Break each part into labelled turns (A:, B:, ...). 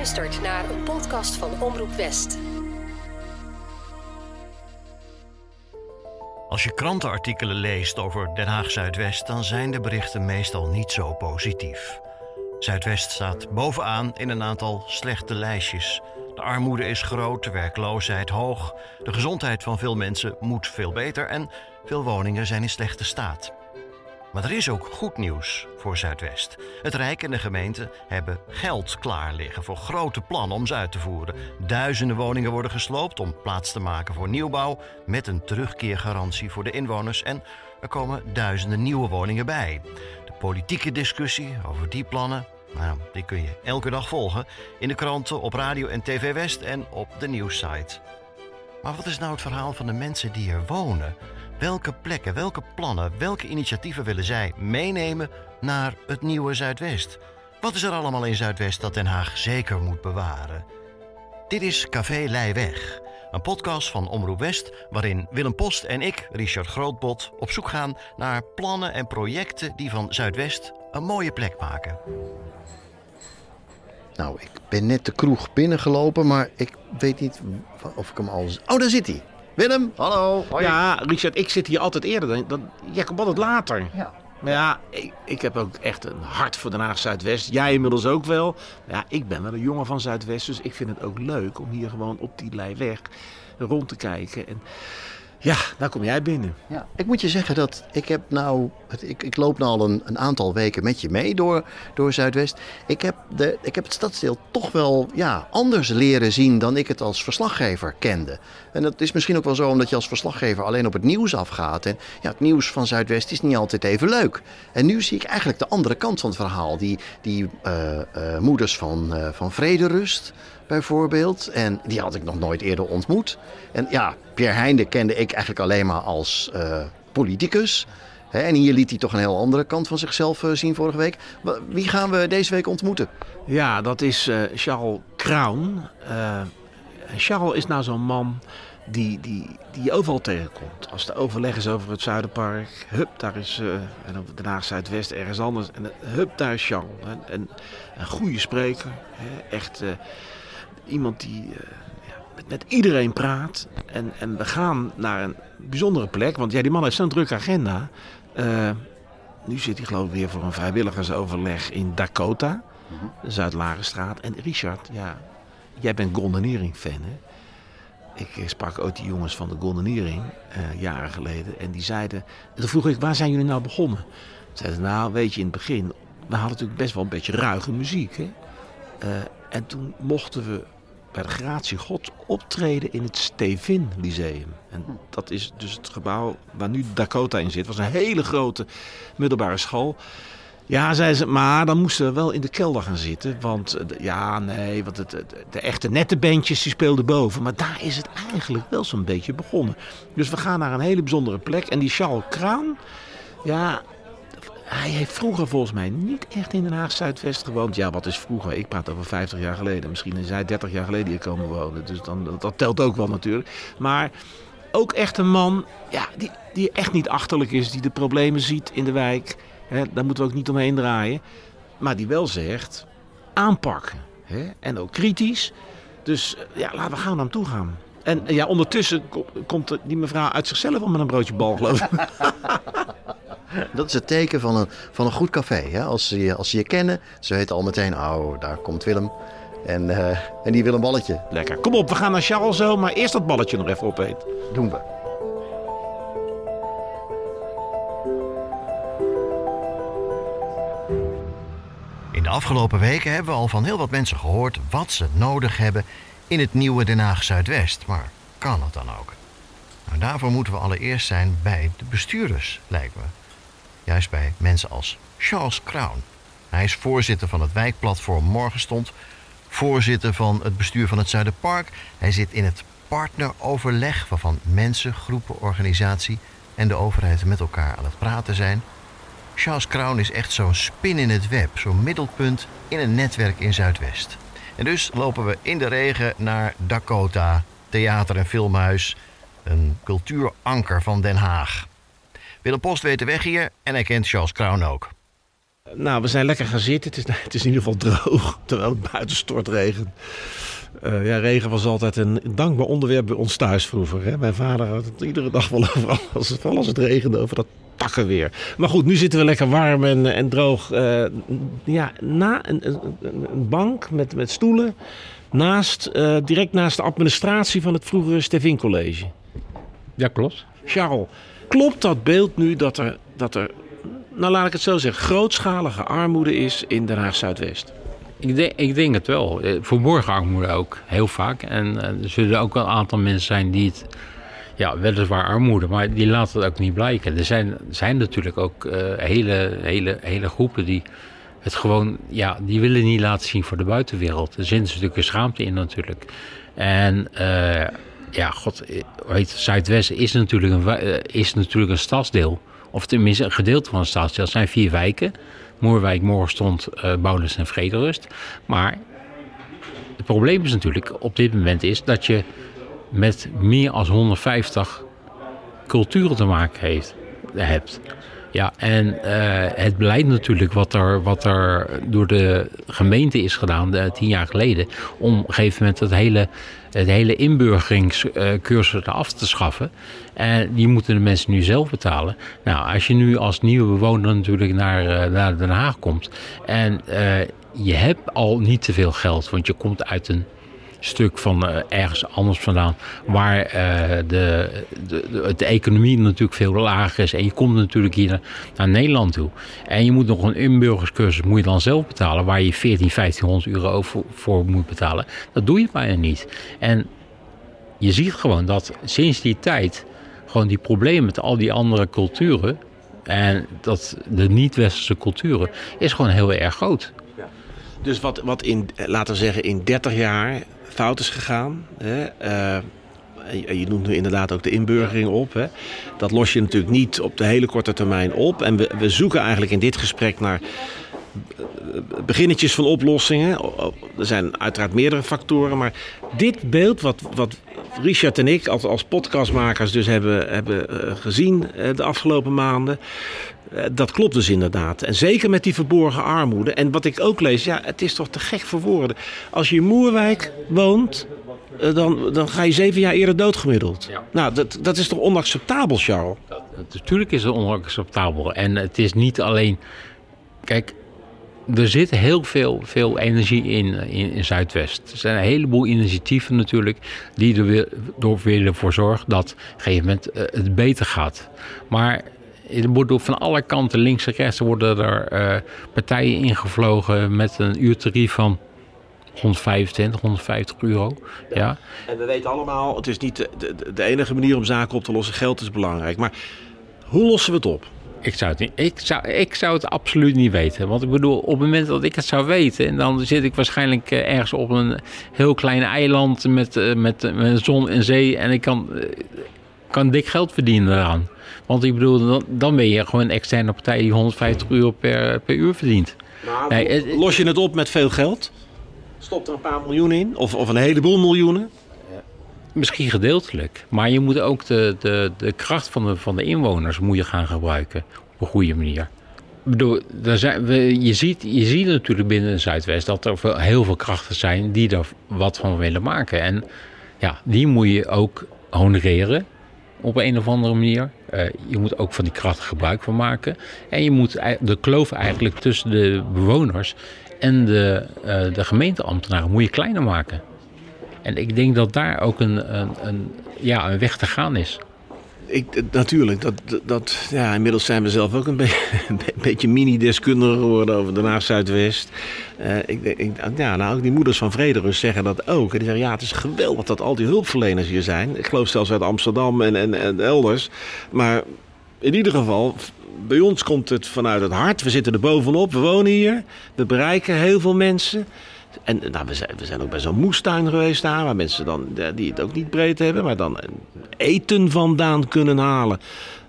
A: luistert naar een podcast van Omroep West.
B: Als je krantenartikelen leest over Den Haag Zuidwest, dan zijn de berichten meestal niet zo positief. Zuidwest staat bovenaan in een aantal slechte lijstjes. De armoede is groot, de werkloosheid hoog, de gezondheid van veel mensen moet veel beter en veel woningen zijn in slechte staat. Maar er is ook goed nieuws voor Zuidwest. Het Rijk en de gemeente hebben geld klaar liggen voor grote plannen om ze uit te voeren. Duizenden woningen worden gesloopt om plaats te maken voor nieuwbouw met een terugkeergarantie voor de inwoners en er komen duizenden nieuwe woningen bij. De politieke discussie over die plannen, nou, die kun je elke dag volgen in de kranten, op radio en TV West en op de nieuwssite. Maar wat is nou het verhaal van de mensen die er wonen? Welke plekken, welke plannen, welke initiatieven willen zij meenemen naar het nieuwe Zuidwest? Wat is er allemaal in Zuidwest dat Den Haag zeker moet bewaren? Dit is Café Leiweg, een podcast van Omroep West waarin Willem Post en ik, Richard Grootbot, op zoek gaan naar plannen en projecten die van Zuidwest een mooie plek maken.
C: Nou, ik ben net de kroeg binnengelopen, maar ik weet niet of ik hem al... Oh, daar zit hij. Willem, hallo. Hoi.
D: Ja, Richard, ik zit hier altijd eerder. Dan, dan, jij komt altijd later.
C: Ja.
D: Maar ja, ik, ik heb ook echt een hart voor Den Haag Zuidwest. Jij inmiddels ook wel. Maar ja, ik ben wel een jongen van Zuidwest. Dus ik vind het ook leuk om hier gewoon op die lei weg rond te kijken. En ja, daar kom jij binnen.
C: Ja, ik moet je zeggen dat ik heb nou, ik, ik loop nu al een, een aantal weken met je mee door, door Zuidwest. Ik heb, de, ik heb het stadsdeel toch wel ja, anders leren zien dan ik het als verslaggever kende. En dat is misschien ook wel zo omdat je als verslaggever alleen op het nieuws afgaat. En ja, het nieuws van Zuidwest is niet altijd even leuk. En nu zie ik eigenlijk de andere kant van het verhaal. Die, die uh, uh, moeders van, uh, van Vrederust bijvoorbeeld. En die had ik nog nooit eerder ontmoet. En ja, Pierre Heinde kende ik eigenlijk alleen maar als uh, politicus. En hier liet hij toch een heel andere kant van zichzelf uh, zien vorige week. Wie gaan we deze week ontmoeten?
D: Ja, dat is uh, Charles Kraun. Charles is nou zo'n man die, die, die overal tegenkomt. Als de overleg is over het Zuiderpark, hup, daar is uh, en Den Haag Zuidwest ergens anders. En hup, daar is Charles. En, en een goede spreker, hè, echt iemand die uh, ja, met, met, iedereen praat. En, en we gaan naar een bijzondere plek, want ja, die man heeft zo'n drukke agenda. nu zit hij geloof ik weer voor een vrijwilligersoverleg in Dakota, de Zuid-Lagenstraat. En Richard, ja, jij bent Gondenering-fan hè? Ik sprak ook die jongens van de Gondenering uh, jaren geleden. En die zeiden. En toen vroeg ik, waar zijn jullie nou begonnen? Zeiden nou, weet je, in het begin. We hadden natuurlijk best wel een beetje ruige muziek. Hè? Uh, en toen mochten we bij de Gratie God optreden in het Stevin Lyceum. En dat is dus het gebouw waar nu Dakota in zit. Het was een hele grote middelbare school. Ja, zei ze, maar dan moesten we wel in de kelder gaan zitten. Want ja, nee, want het, de echte nette bandjes die speelden boven. Maar daar is het eigenlijk wel zo'n beetje begonnen. Dus we gaan naar een hele bijzondere plek. En die Charles Kraan, ja, hij heeft vroeger volgens mij niet echt in Den Haag Zuidwest gewoond. Ja, wat is vroeger? Ik praat over 50 jaar geleden. Misschien is hij 30 jaar geleden hier komen wonen. Dus dan, dat, telt ook wel natuurlijk. Maar ook echt een man ja, die, die echt niet achterlijk is. Die de problemen ziet in de wijk. He, daar moeten we ook niet omheen draaien. Maar die wel zegt, aanpakken. En ook kritisch. Dus ja, laten we gaan naar hem toe gaan. En ja, ondertussen komt die mevrouw uit zichzelf om met een broodje bal, geloof ik.
C: Dat is het teken van een, van een goed café. Hè? Als, ze je, als ze je kennen, ze weten al meteen, oh, daar komt Willem. En, uh, en die wil een balletje.
D: Lekker. Kom op, we gaan naar Charles zo, maar eerst dat balletje nog even opeten.
C: Doen we.
B: In de afgelopen weken hebben we al van heel wat mensen gehoord wat ze nodig hebben in het nieuwe Den Haag Zuidwest. Maar kan dat dan ook? Nou, daarvoor moeten we allereerst zijn bij de bestuurders, lijkt me. Juist bij mensen als Charles Crown. Hij is voorzitter van het wijkplatform Morgenstond, voorzitter van het bestuur van het Zuiderpark. Hij zit in het partneroverleg waarvan mensen, groepen, organisatie en de overheid met elkaar aan het praten zijn. Charles Crown is echt zo'n spin in het web, zo'n middelpunt in een netwerk in Zuidwest. En dus lopen we in de regen naar Dakota, theater- en filmhuis, een cultuuranker van Den Haag. Willem Post weet de weg hier en hij kent Charles Crown ook.
D: Nou, we zijn lekker gaan zitten. Het is, het is in ieder geval droog, terwijl het buiten stort regen. Uh, ja, regen was altijd een dankbaar onderwerp bij ons thuis vroeger. Hè? Mijn vader had het iedere dag wel over, als, vooral als het regende, over dat takken weer. Maar goed, nu zitten we lekker warm en, en droog. Uh, ja, na een, een, bank met, met stoelen. Naast, uh, direct naast de administratie van het vroegere Stevin College.
E: Ja, klopt.
D: Charles, klopt dat beeld nu dat er, dat er nou laat ik het zo zeggen, grootschalige armoede is in Den Haag Zuidwest?
E: Ik denk, ik denk het wel. Eh, Verborgen armoede ook, heel vaak. En uh, er zullen ook wel een aantal mensen zijn die het, ja, weliswaar armoede, maar die laten het ook niet blijken. Er zijn, zijn natuurlijk ook uh, hele, hele, hele groepen die het gewoon, ja, die willen niet laten zien voor de buitenwereld. Er zit natuurlijk een schaamte in natuurlijk. En ja, god, weet, Zuidwest is natuurlijk, een, is natuurlijk een stadsdeel of tenminste een gedeelte van een stadsdeel. Het zijn vier wijken. Moerwijk, Moorstond, uh, en Vrederust. Maar het probleem is natuurlijk op dit moment is dat je met meer dan 150 culturen te maken heeft, hebt. Ja, en uh, het beleid natuurlijk wat er, wat er door de gemeente is gedaan tien jaar geleden... om op een gegeven moment het hele, het hele inburgeringscursus af te schaffen. En die moeten de mensen nu zelf betalen. Nou, als je nu als nieuwe bewoner natuurlijk naar, uh, naar Den Haag komt... en je hebt al niet te veel geld, want je komt uit een stuk van uh, ergens anders vandaan. Waar uh, de, de, de, economie natuurlijk veel lager is. En je komt natuurlijk hier naar, Nederland toe. En je moet nog een inburgerscursus moet je dan zelf betalen. Waar je 14, 1500 euro voor, voor moet betalen. Dat doe je bijna niet. En je ziet gewoon dat sinds die tijd gewoon die problemen met al die andere culturen en dat de niet-westerse culturen is gewoon heel erg groot.
D: Dus wat, wat in, laten we zeggen, in 30 jaar fout is gegaan. Hè, uh, je noemt nu inderdaad ook de inburgering op. Hè. Dat los je natuurlijk niet op de hele korte termijn op. En we, we zoeken eigenlijk in dit gesprek naar beginnetjes van oplossingen. Er zijn uiteraard meerdere factoren. Maar dit beeld wat, wat Richard en ik als, als podcastmakers dus hebben, hebben eh, gezien eh, de afgelopen maanden. Eh, dat klopt dus inderdaad. En zeker met die verborgen armoede. En wat ik ook lees, ja, het is toch te gek voor woorden. Als je in Moerwijk woont, dan, dan ga je zeven jaar eerder doodgemiddeld. Ja. Nou, dat, dat is toch onacceptabel, Charles?
E: natuurlijk is het onacceptabel. En het is niet alleen... Kijk, er zit heel veel, veel energie in, in, in, Zuidwest. Er zijn een heleboel initiatieven natuurlijk die er weer, door willen voor zorgen dat op een gegeven moment het beter gaat. Maar er worden van alle kanten, links en rechts, worden er uh, partijen ingevlogen met een uurtarief van 125, 150 euro. Ja.
D: En we weten allemaal, het is niet de, de, de enige manier om zaken op te lossen. Geld is belangrijk. Maar hoe lossen we het op?
E: Ik zou, het niet, ik, zou, ik zou het absoluut niet weten. Want ik bedoel, op het moment dat ik het zou weten, dan zit ik waarschijnlijk eh, ergens op een heel klein eiland met, eh, met, met zon en zee. En ik kan, kan dik geld verdienen eraan. Want ik bedoel, dan, dan ben je gewoon een externe partij die 150 euro per, per uur verdient.
D: Maar nee, los je het op met veel geld? Stopt er een paar miljoen in? Of, of een heleboel miljoenen?
E: Misschien gedeeltelijk. Maar je moet ook de, de, de kracht van de, van de inwoners moet je gaan gebruiken op een goede manier. Ik bedoel, daar zijn, we, je, ziet, je ziet natuurlijk binnen Zuidwest dat er heel veel krachten zijn die er wat van willen maken. En ja, die moet je ook honoreren op een of andere manier. Uh, je moet ook van die krachten gebruik van maken. En je moet de kloof eigenlijk tussen de bewoners en de, uh, de gemeenteambtenaren moet je kleiner maken. En ik denk dat daar ook een, een, een ja, een weg te gaan is.
D: Ik, natuurlijk, dat, dat, ja, inmiddels zijn we zelf ook een, een beetje mini-deskundigen geworden over de Haag Zuidwest. Uh, ik, ja, nou, ook die moeders van Vrederust zeggen dat ook. die zeggen, ja, het is geweldig dat al die hulpverleners hier zijn. Ik geloof zelfs uit Amsterdam en, en elders. Maar in ieder geval, bij ons komt het vanuit het hart. We zitten er bovenop, we wonen hier. We bereiken heel veel mensen. En nou, we, zijn, we zijn ook bij zo'n moestuin geweest daar, waar mensen dan, die het ook niet breed hebben, maar dan eten vandaan kunnen halen.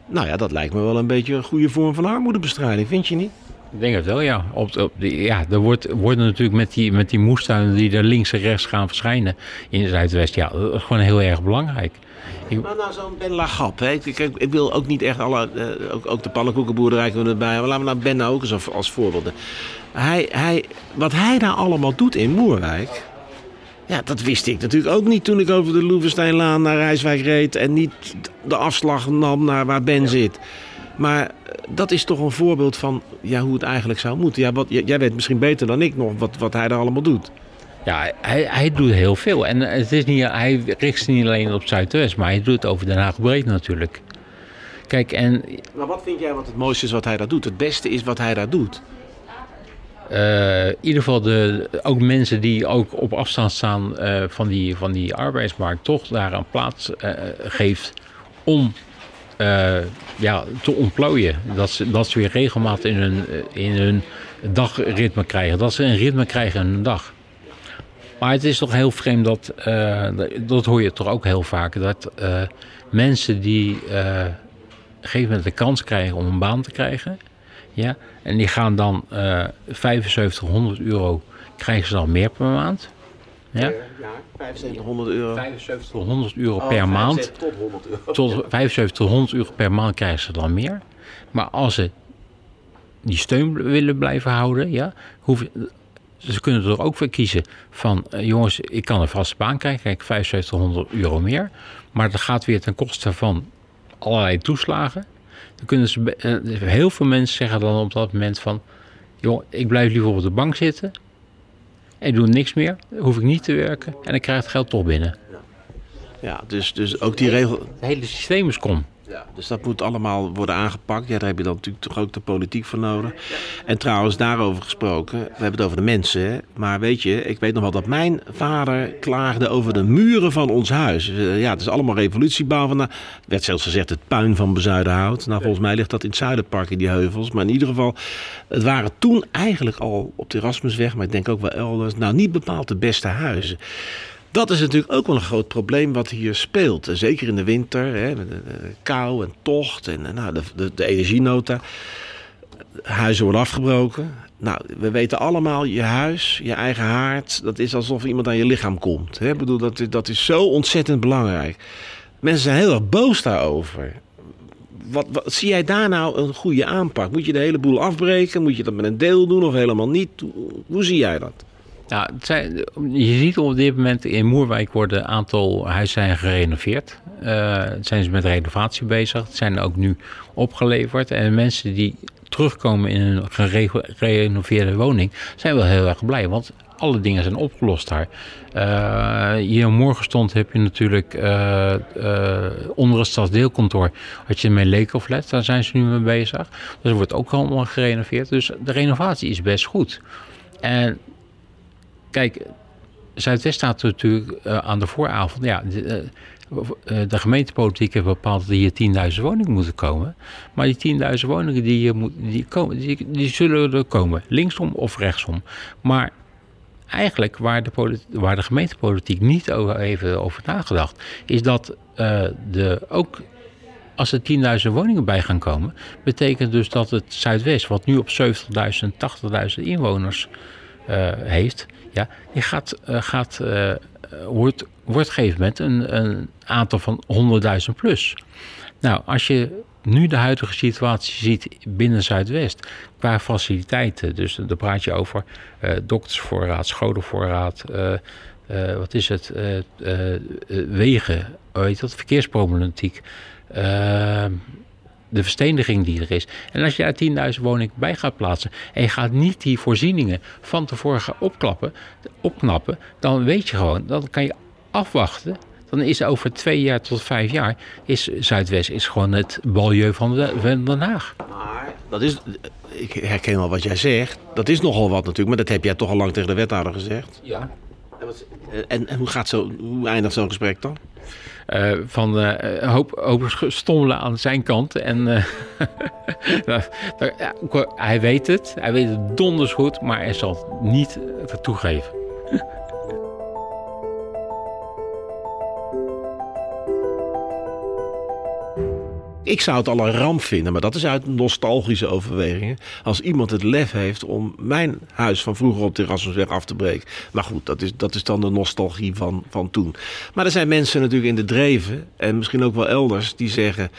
D: Nou ja, dat lijkt me wel een beetje een goede vorm van armoedebestrijding, vind je niet?
E: Ik denk het wel, ja. Op, op ja er wordt, worden natuurlijk met die, met die moestuinen die er links en rechts gaan verschijnen in Zuidwest, ja, gewoon heel erg belangrijk.
D: Maar nou zo'n Ben Lagap, hè. Ik, ik, ik, wil ook niet echt alle, uh, ook, ook de pannenkoekenboerderij kunnen erbij maar laten we nou Ben nou ook eens als, als voorbeeld. Hij, hij, wat hij daar allemaal doet in Moerwijk, ja, dat wist ik natuurlijk ook niet toen ik over de Loevesteinlaan naar Rijswijk reed en niet de afslag nam naar waar Ben zit. Maar eh, dat is toch een voorbeeld van ja, hoe het eigenlijk zou moeten. Ja, wat, jij weet misschien beter dan ik nog wat, wat hij daar allemaal doet.
E: Ja, hij, hij doet heel veel. En het is niet, hij richt zich niet alleen op Zuidwest, maar hij doet het over Den Haag breed natuurlijk. Kijk, en...
D: Maar wat vind jij wat het mooiste is wat hij daar doet? Het beste is wat hij daar doet?
E: Uh, in ieder geval de, ook mensen die ook op afstand staan uh, van, die, van die arbeidsmarkt, toch daar een plaats uh, geeft om ja, te ontplooien. Dat ze, dat ze weer regelmatig in hun, in hun dagritme krijgen. Dat ze een ritme krijgen in hun dag. Maar het is toch heel vreemd dat, dat hoor je toch ook heel vaak, dat mensen die op een gegeven moment de kans krijgen om een baan te krijgen, ja, en die gaan dan uh, 7500 euro krijgen ze dan meer per maand.
D: Ja, ja 7500 euro.
E: 7500 euro oh, per maand.
D: Tot 100 euro.
E: Tot 7500 euro per maand krijgen ze dan meer. Maar als ze die steun willen blijven houden, ja, hoef, ze kunnen er ook voor kiezen van, uh, jongens, ik kan een vaste baan krijgen, kijk 7500 euro meer. Maar dat gaat weer ten koste van allerlei toeslagen. Dan kunnen ze, uh, heel veel mensen zeggen dan op dat moment van... joh, ik blijf liever op de bank zitten. En ik doe niks meer. Dan hoef ik niet te werken. En ik krijg het geld toch binnen.
D: Ja, dus, dus ook die regel... Het
E: hele systeem is kom.
D: Dus dat moet allemaal worden aangepakt. Ja, daar heb je dan natuurlijk toch ook de politiek voor nodig. En trouwens, daarover gesproken, we hebben het over de mensen. Maar weet je, ik weet nog wel dat mijn vader klaagde over de muren van ons huis. Ja, het is allemaal revolutiebouw. Van, werd zelfs gezegd het puin van Bezuidenhout. Nou, volgens mij ligt dat in het Zuiderpark in die heuvels. Maar in ieder geval, het waren toen eigenlijk al op de Erasmusweg, maar ik denk ook wel elders, nou niet bepaald de beste huizen. Dat is natuurlijk ook wel een groot probleem wat hier speelt. Zeker in de winter, hè, kou en tocht en nou, de, de, energienota. Huizen worden afgebroken. Nou, we weten allemaal, je huis, je eigen haard, dat is alsof iemand aan je lichaam komt. Hè? Ik bedoel, dat, dat is zo ontzettend belangrijk. Mensen zijn heel erg boos daarover. Wat, zie jij daar nou een goede aanpak? Moet je de hele boel afbreken? Moet je dat met een deel doen of helemaal niet? Hoe zie jij dat?
E: Ja, je ziet op dit moment in Moerwijk worden een aantal huizen gerenoveerd. Uh, zijn ze met renovatie bezig. Zijn ook nu opgeleverd. En mensen die terugkomen in een gerenoveerde woning zijn wel heel erg blij. Want alle dingen zijn opgelost daar. Uh, hier morgen stond heb je natuurlijk uh, onder het stadsdeelkantoor had je een Leekoflet, daar zijn ze nu mee bezig. Dus er wordt ook allemaal gerenoveerd. Dus de renovatie is best goed. En Kijk, Zuidwest staat natuurlijk uh, aan de vooravond. Ja, de, uh, de, gemeentepolitiek heeft bepaald dat hier 10.000 woningen moeten komen. Maar die 10.000 woningen die, die, komen, die, die, zullen er komen, linksom of rechtsom. Maar eigenlijk waar de, waar de gemeentepolitiek niet over, even over nagedacht, is dat de, ook als er 10.000 woningen bij gaan komen, betekent dus dat het Zuidwest, wat nu op 70.000, 80.000 inwoners heeft, ja, die gaat, uh, gaat, uh, wordt, wordt op gegeven moment een, een aantal van 100.000 plus. Nou, als je nu de huidige situatie ziet binnen Zuidwest, qua faciliteiten, dus dan praat je over uh, doktersvoorraad, scholenvoorraad, wat is het, wegen, weet dat, verkeersproblematiek, de versteniging die er is. En als je daar 10.000 woningen bij gaat plaatsen en je gaat niet die voorzieningen van tevoren gaan opklappen, opknappen, dan weet je gewoon, dan kan je afwachten. Dan is over twee jaar tot vijf jaar is Zuidwest is gewoon het banlieue van, de, van Den Haag.
D: Maar dat is, ik herken wel wat jij zegt. Dat is nogal wat natuurlijk, maar dat heb jij toch al lang tegen de wethouder gezegd.
E: Ja.
D: En, en hoe, gaat zo, hoe eindigt zo'n gesprek dan?
E: Uh, van uh, hoop, hoop stommelen aan zijn kant. En uh, hij weet het, hij weet het donders goed, maar hij zal het niet toegeven.
D: Ik zou het al een ramp vinden, maar dat is uit nostalgische overwegingen. Als iemand het lef heeft om mijn huis van vroeger op de Erasmusweg af te breken. Maar goed, dat is, dat is dan de nostalgie van, van toen. Maar er zijn mensen natuurlijk in de dreven, en misschien ook wel elders, die zeggen: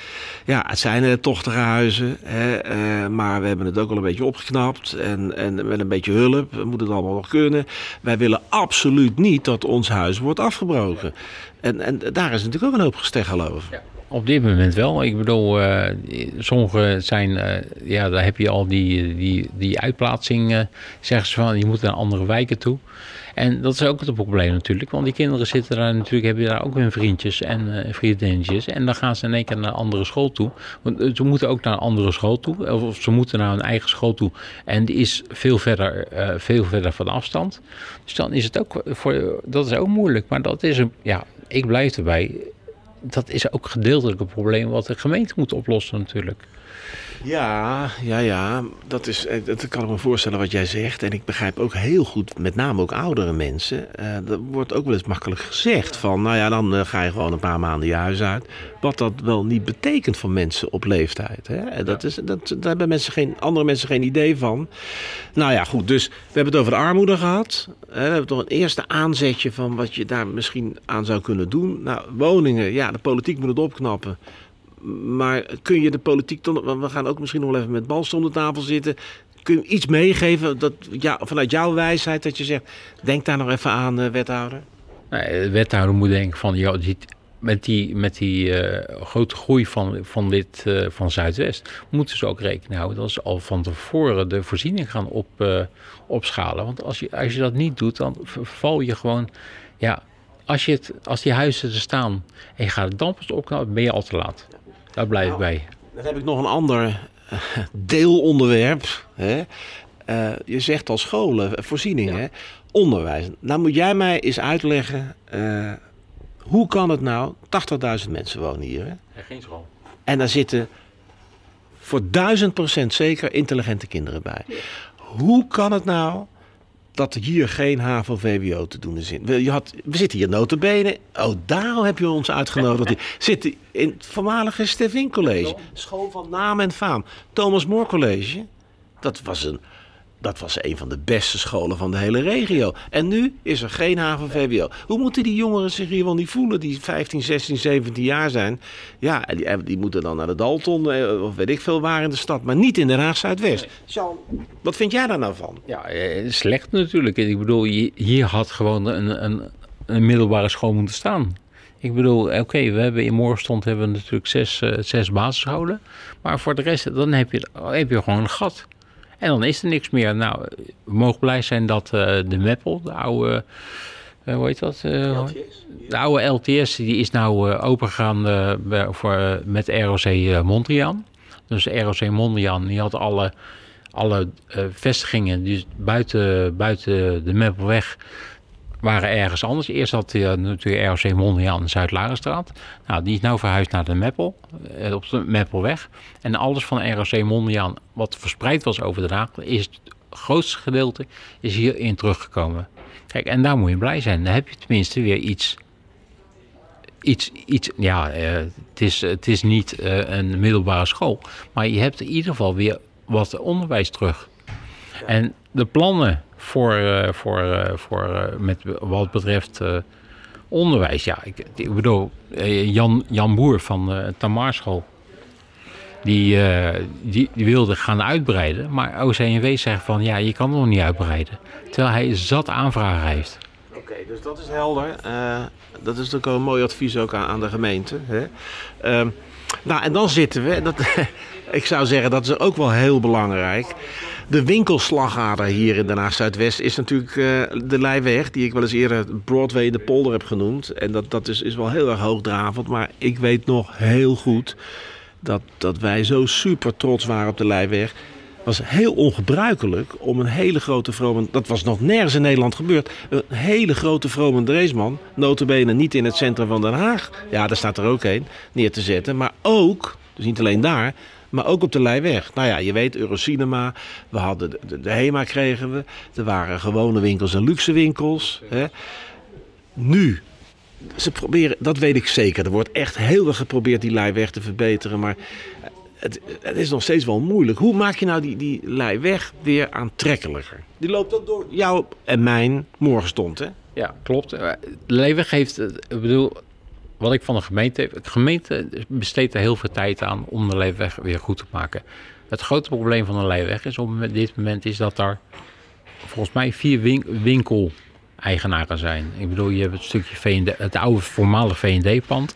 D: ja, het zijn uh, tochtige huizen, hè, maar we hebben het ook al een beetje opgeknapt. En, en met een beetje hulp moet het allemaal nog kunnen. Wij willen absoluut niet dat ons huis wordt afgebroken. En, en daar is natuurlijk ook een hoop gesteggel over.
E: Ja. Op dit moment wel. Ik bedoel, uh, sommige zijn, uh, ja, daar heb je al die, die, die uitplaatsing, uh, zeggen ze van, je moet naar andere wijken toe. En dat is ook het probleem natuurlijk, want die kinderen zitten daar natuurlijk, hebben daar ook hun vriendjes en vriendinnetjes. En dan gaan ze in één keer naar een andere school toe. Want ze moeten ook naar een andere school toe, of ze moeten naar hun eigen school toe. En die is veel verder, veel verder van afstand. Dus dan is het ook, voor, dat is ook moeilijk. Maar dat is een, ja, ik blijf erbij dat is ook gedeeltelijk een probleem wat de gemeente moet oplossen natuurlijk.
D: Ja, ja, ja. Dat, is, eh, dat kan ik me voorstellen wat jij zegt. En ik begrijp ook heel goed, met name ook oudere mensen. Uh, dat wordt ook wel eens makkelijk gezegd. Van, nou ja, dan uh, ga je gewoon een paar maanden je huis uit. Wat dat wel niet betekent voor mensen op leeftijd. Hè? Dat is, dat, daar hebben mensen geen, andere mensen geen idee van. Nou ja, goed. Dus we hebben het over de armoede gehad. we hebben toch een eerste aanzetje van wat je daar misschien aan zou kunnen doen. Nou, woningen. Ja, de politiek moet het opknappen. Maar kun je de politiek dan, we gaan ook misschien nog wel even met Balst om de tafel zitten. Kun je iets meegeven dat, ja, vanuit jouw wijsheid dat je zegt, denk daar nog even aan, uh, wethouder?
E: De wethouder moet denken van, ja, met die, met die uh, grote groei van, van, dit, uh, van Zuidwest moeten ze ook rekening houden dat ze al van tevoren de voorziening gaan op, opschalen. Want als je, als je dat niet doet, dan val je gewoon, ja, als, je het, als die huizen er staan en je gaat het dampers opknappen, ben je al te laat. Daar blijf ik nou, bij.
D: Dan heb ik nog een ander uh, deelonderwerp. Hè? Uh, je zegt al scholen, eh, voorzieningen, ja. onderwijs. Nou moet jij mij eens uitleggen, uh, hoe kan het nou, 80.000 mensen wonen hier. Hè?
E: Ja, geen school.
D: En daar zitten voor 1000% zeker intelligente kinderen bij. Ja. Hoe kan het nou dat hier geen HAVO-VWO te doen is. Je had, we zitten hier notabene. Oh, daarom heb je ons uitgenodigd. zitten in het voormalige Stevin College. School van naam en faam. Thomas More College. Dat was een dat was een van de beste scholen van de hele regio. En nu is er geen HAVO-VWO. Hoe moeten die jongeren zich hier wel niet voelen die 15, 16, 17 jaar zijn? Ja, die, die moeten dan naar de Dalton eh, of weet ik veel waar in de stad, maar niet in Den Haag Zuidwest. Zo, wat vind jij daar nou van?
E: Ja, eh, slecht natuurlijk. Ik bedoel, hier had gewoon een, een, een middelbare school moeten staan. Ik bedoel, oké, we hebben in Moorstond hebben we natuurlijk zes, uh, zes basisscholen. Maar voor de rest, dan heb je, heb je gewoon een gat. En dan is er niks meer. Nou, we mogen blij zijn dat uh, de Meppel, de oude... Uh, hoe heet dat? Uh, LTS. De oude LTS die is nou opengegaan voor, met ROC Mondriaan. Dus ROC Mondriaan die had alle, alle vestigingen die buiten, buiten de Meppelweg waren ergens anders. Eerst had hij natuurlijk ROC Mondriaan in Zuid-Larenstraat. Nou, die is nu verhuisd naar de Meppel, op de Meppelweg. En alles van ROC Mondriaan, wat verspreid was over de Haag, is het grootste gedeelte is hierin teruggekomen. Kijk, en daar moet je blij zijn. Dan heb je tenminste weer iets iets, iets ja, uh, het, is, het is niet een middelbare school, maar je hebt in ieder geval weer wat onderwijs terug. En de plannen voor, uh, voor, uh, voor uh, met wat betreft onderwijs. Ja, ik, bedoel, Jan, Jan Boer van de. Die, die, wilde gaan uitbreiden. Maar OCNW zegt van ja, je kan nog niet uitbreiden. Terwijl hij zat aanvragen heeft.
D: Oké, dus dat is helder. dat is natuurlijk een mooi advies ook aan, aan de gemeente. Hè? Ehm, nou, en dan zitten we. Dat, ik zou zeggen, dat is ook wel heel belangrijk. De winkelslagader hier in Den Haag Zuidwest is natuurlijk uh, de Leijweg, die ik wel eens eerder Broadway in de polder heb genoemd. En dat, dat is, is wel heel erg hoogdravend, maar ik weet nog heel goed dat, dat wij zo super trots waren op de Leijweg was heel ongebruikelijk om een hele grote vrome... Dat was nog nergens in Nederland gebeurd. Een hele grote vrome Dreesman, notabene niet in het centrum van Den Haag... ja, daar staat er ook een, neer te zetten. Maar ook, dus niet alleen daar, maar ook op de Leijweg. Nou ja, je weet, Eurocinema, we hadden de, de, HEMA kregen we. Er waren gewone winkels en luxe winkels. Hè. Nu ze proberen, dat weet ik zeker. Er wordt echt heel erg geprobeerd die lei weg te verbeteren. Maar het, het is nog steeds wel moeilijk. Hoe maak je nou die, die lei weg weer aantrekkelijker? Die loopt ook door jou en mijn morgenstond, hè?
E: Ja, klopt. Eh, De Leeuwweg heeft, ik bedoel, wat ik van de gemeente. De gemeente besteedt er heel veel tijd aan om de Leeuwweg weer goed te maken. Het grote probleem van de Leeuwweg is op dit moment is dat er volgens mij vier win- winkel-eigenaren zijn. Ik bedoel, je hebt het stukje V&D, het oude voormalige V&D-pand.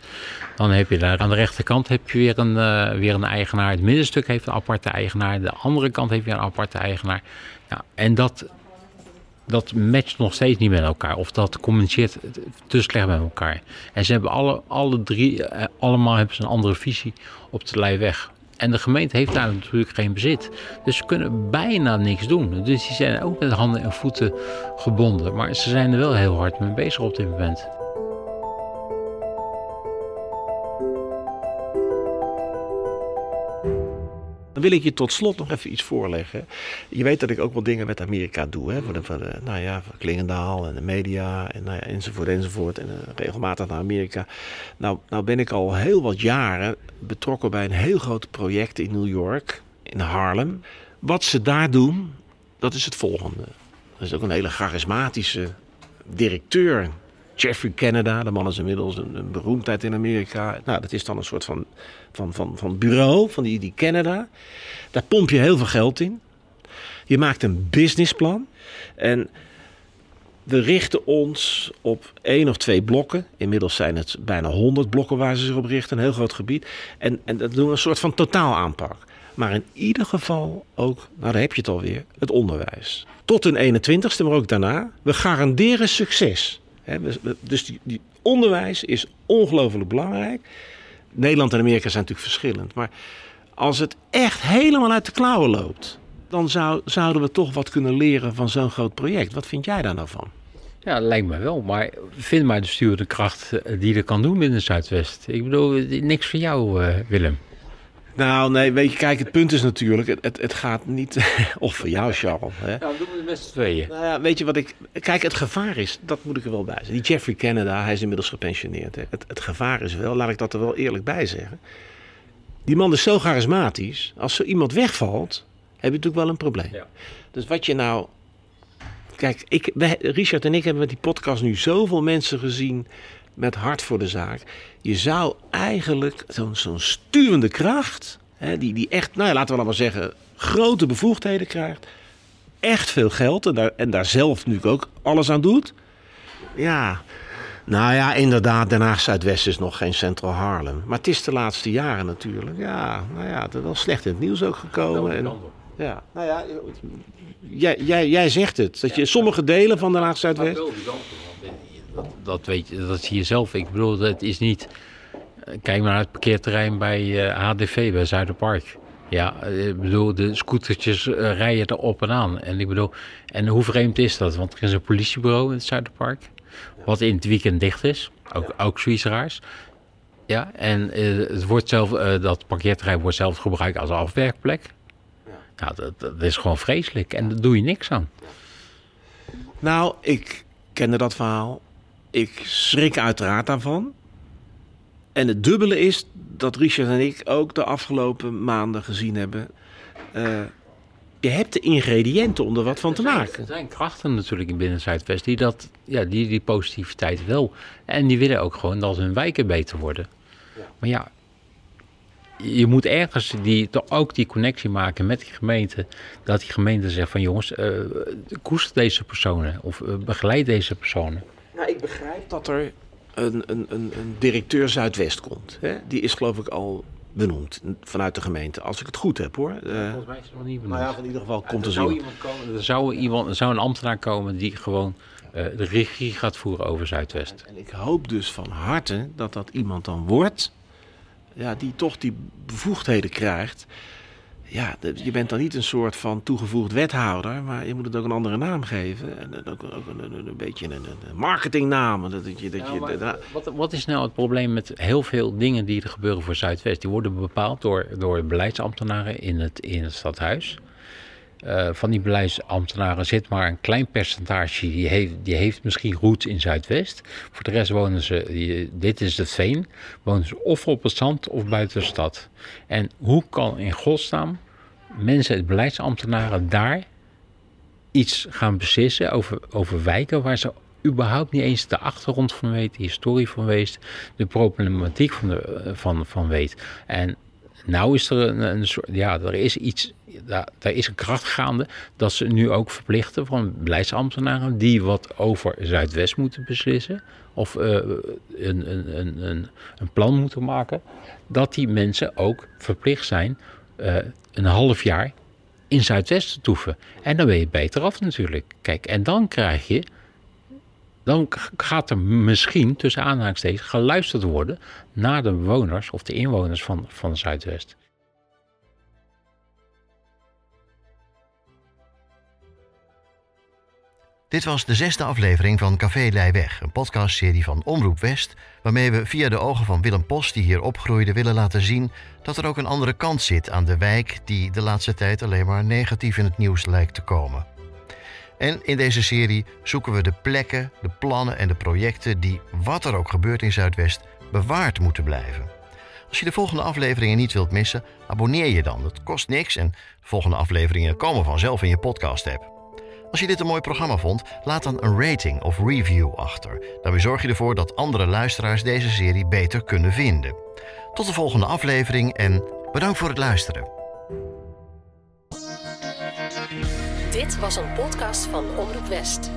E: Dan heb je daar aan de rechterkant heb je weer een, eh, weer een eigenaar. Het middenstuk heeft een aparte eigenaar. De andere kant heeft weer een aparte eigenaar. Ja, en dat, dat matcht nog steeds niet met elkaar. Of dat communiceert te slecht met elkaar. En ze hebben alle, alle drie, eh, allemaal hebben ze een andere visie op de Leijweg. En de gemeente heeft daar natuurlijk geen bezit. Dus ze kunnen bijna niks doen. Dus die zijn ook met handen en voeten gebonden. Maar ze zijn er wel heel hard mee bezig op dit moment.
D: Wil ik je tot slot nog even iets voorleggen. Je weet dat ik ook wel dingen met Amerika doe. Hè? Voor de, voor nou ja, voor Klingendaal en de media en nou ja, enzovoort enzovoort. En eh, regelmatig naar Amerika. Nou, nou ben ik al heel wat jaren betrokken bij een heel groot project in New York. In Harlem. Wat ze daar doen, dat is het volgende. Er is ook een hele charismatische directeur. Jeffrey Canada, de man is inmiddels een, beroemdheid in Amerika. Nou, dat is dan een soort van, van, van, van bureau, van die, die Canada. Daar pomp je heel veel geld in. Je maakt een businessplan. En we richten ons op één of twee blokken. Inmiddels zijn het bijna honderd blokken waar ze zich op richten. Een heel groot gebied. En, en dat doen we een soort van totaalaanpak. Maar in ieder geval ook, nou daar heb je het alweer, het onderwijs. Tot een 21ste, maar ook daarna. We garanderen succes. Dus die, die onderwijs is ongelooflijk belangrijk. Nederland en Amerika zijn natuurlijk verschillend. Maar als het echt helemaal uit de klauwen loopt, dan zou, zouden we toch wat kunnen leren van zo'n groot project. Wat vind jij daar nou van?
E: Ja, lijkt me wel. Maar vind maar de stuurde kracht eh, die er kan doen binnen Zuidwest. Ik bedoel, eh, niks voor jou, eh, Willem.
D: Nou, nee, weet je, kijk, het punt is natuurlijk, het, het, het gaat niet. of voor jou, Charles. Hè?
E: Ja, doen we met z'n tweeën.
D: Nou ja, weet je wat ik. Kijk, het gevaar is, dat moet ik er wel bij zeggen. Die Jeffrey Canada, hij is inmiddels gepensioneerd. Hè. Het, het gevaar is wel, laat ik dat er wel eerlijk bij zeggen. Die man is zo charismatisch. Als zo iemand wegvalt, heb je natuurlijk wel een probleem.
E: Ja.
D: Dus wat je nou. Kijk, ik, wij, Richard en ik hebben met die podcast nu zoveel mensen gezien met hart voor de zaak. Je zou eigenlijk zo'n zo'n sturende kracht, hè, die, die echt, nou ja, laten we dan maar zeggen, grote bevoegdheden krijgt echt veel geld en daar, en daar zelf nu ook alles aan doet. Ja, nou ja, inderdaad, Den Haag Zuidwest is nog geen Central Harlem. Maar het is de laatste jaren natuurlijk. Ja, nou ja, het is wel slecht in het nieuws ook gekomen. En, ja, nou ja, jij, jij, jij zegt het. Dat je sommige delen van Den Haag Zuidwest.
E: Dat, dat weet je, dat zie je zelf. Ik bedoel, het is niet. eh, Kijk maar naar het parkeerterrein bij eh, HDV, bij Zuiderpark. Ja, eh, ik bedoel, de scootertjes eh, rijden er op en aan. En ik bedoel, en hoe vreemd is dat? Want er is een politiebureau in het Zuiderpark, wat in het weekend dicht is. Ook, ook zoiets raars. Ja, en eh, het wordt zelf, eh, dat parkeerterrein wordt zelf gebruikt als afwerkplek. Ja, dat, dat is gewoon vreselijk en daar doe je niks aan.
D: Nou, ik kende dat verhaal. Ik schrik uiteraard daarvan. En het dubbele is dat Richard en ik ook de afgelopen maanden gezien hebben. eh, je hebt de ingrediënten om er wat van te maken.
E: Er zijn krachten natuurlijk in binnen Zuidwest die, dat, ja, die die positiviteit wel. En die willen ook gewoon dat hun wijken beter worden. Maar ja, je moet ergens die, toch ook die connectie maken met die gemeente. Dat die gemeente zegt van jongens, eh koester deze personen of eh, begeleid deze personen.
D: Nou, ik begrijp dat er een, een, een, een directeur Zuidwest komt. Hè? Die is geloof ik al benoemd vanuit de gemeente. Als ik het goed heb hoor. Eh,
E: Volgens mij is het nog niet
D: nou ja, in ieder geval komt
E: er
D: er
E: zou
D: zo.
E: iemand komen, er zou, iemand, er zou een ambtenaar komen die gewoon eh, de regie gaat voeren over Zuidwest.
D: En ik hoop dus van harte dat dat iemand dan wordt. Ja, die toch die bevoegdheden krijgt. Ja, je bent dan niet een soort van toegevoegd wethouder, maar je moet het ook een andere naam geven. En ook, ook een, een, een beetje een, een marketingnaam. Dat je, dat
E: Ja,
D: je, dat-
E: wat, wat is nou het probleem met heel veel dingen die er gebeuren voor Zuidwest? Die worden bepaald door, door beleidsambtenaren in het, in het stadhuis. Eh, van die beleidsambtenaren zit maar een klein percentage. Die heeft, die heeft misschien roots in Zuidwest. Voor de rest wonen ze, dit is het veen, wonen ze of op het zand of buiten de stad. En hoe kan in godsnaam mensen, beleidsambtenaren daar iets gaan beslissen over, over wijken waar ze überhaupt niet eens de achtergrond van weet, de historie van weet, de problematiek van, de, van, van weet. En nou is er een, een soort, ja, er is iets, daar, is een kracht gaande dat ze nu ook verplichten van beleidsambtenaren die wat over Zuidwest moeten beslissen of uh, een, een, een, een plan moeten maken, dat die mensen ook verplicht zijn uh, een half jaar in Zuidwest te toeven. En dan ben je beter af natuurlijk. Kijk, en dan krijg je dan gaat er misschien tussen aanhalingstekens geluisterd worden naar de bewoners of de inwoners van, van Zuidwest.
B: Dit was de zesde aflevering van Café Leiweg, een podcastserie van Omroep West, waarmee we via de ogen van Willem Post, die hier opgroeide, willen laten zien dat er ook een andere kant zit aan de wijk die de laatste tijd alleen maar negatief in het nieuws lijkt te komen. En in deze serie zoeken we de plekken, de plannen en de projecten die, wat er ook gebeurt in Zuidwest, bewaard moeten blijven. Als je de volgende afleveringen niet wilt missen, abonneer je dan. Dat kost niks en de volgende afleveringen komen vanzelf in je podcast-app. Als je dit een mooi programma vond, laat dan een rating of review achter. Daarmee zorg je ervoor dat andere luisteraars deze serie beter kunnen vinden. Tot de volgende aflevering en bedankt voor het luisteren.
A: Dit was een podcast van Omroep West.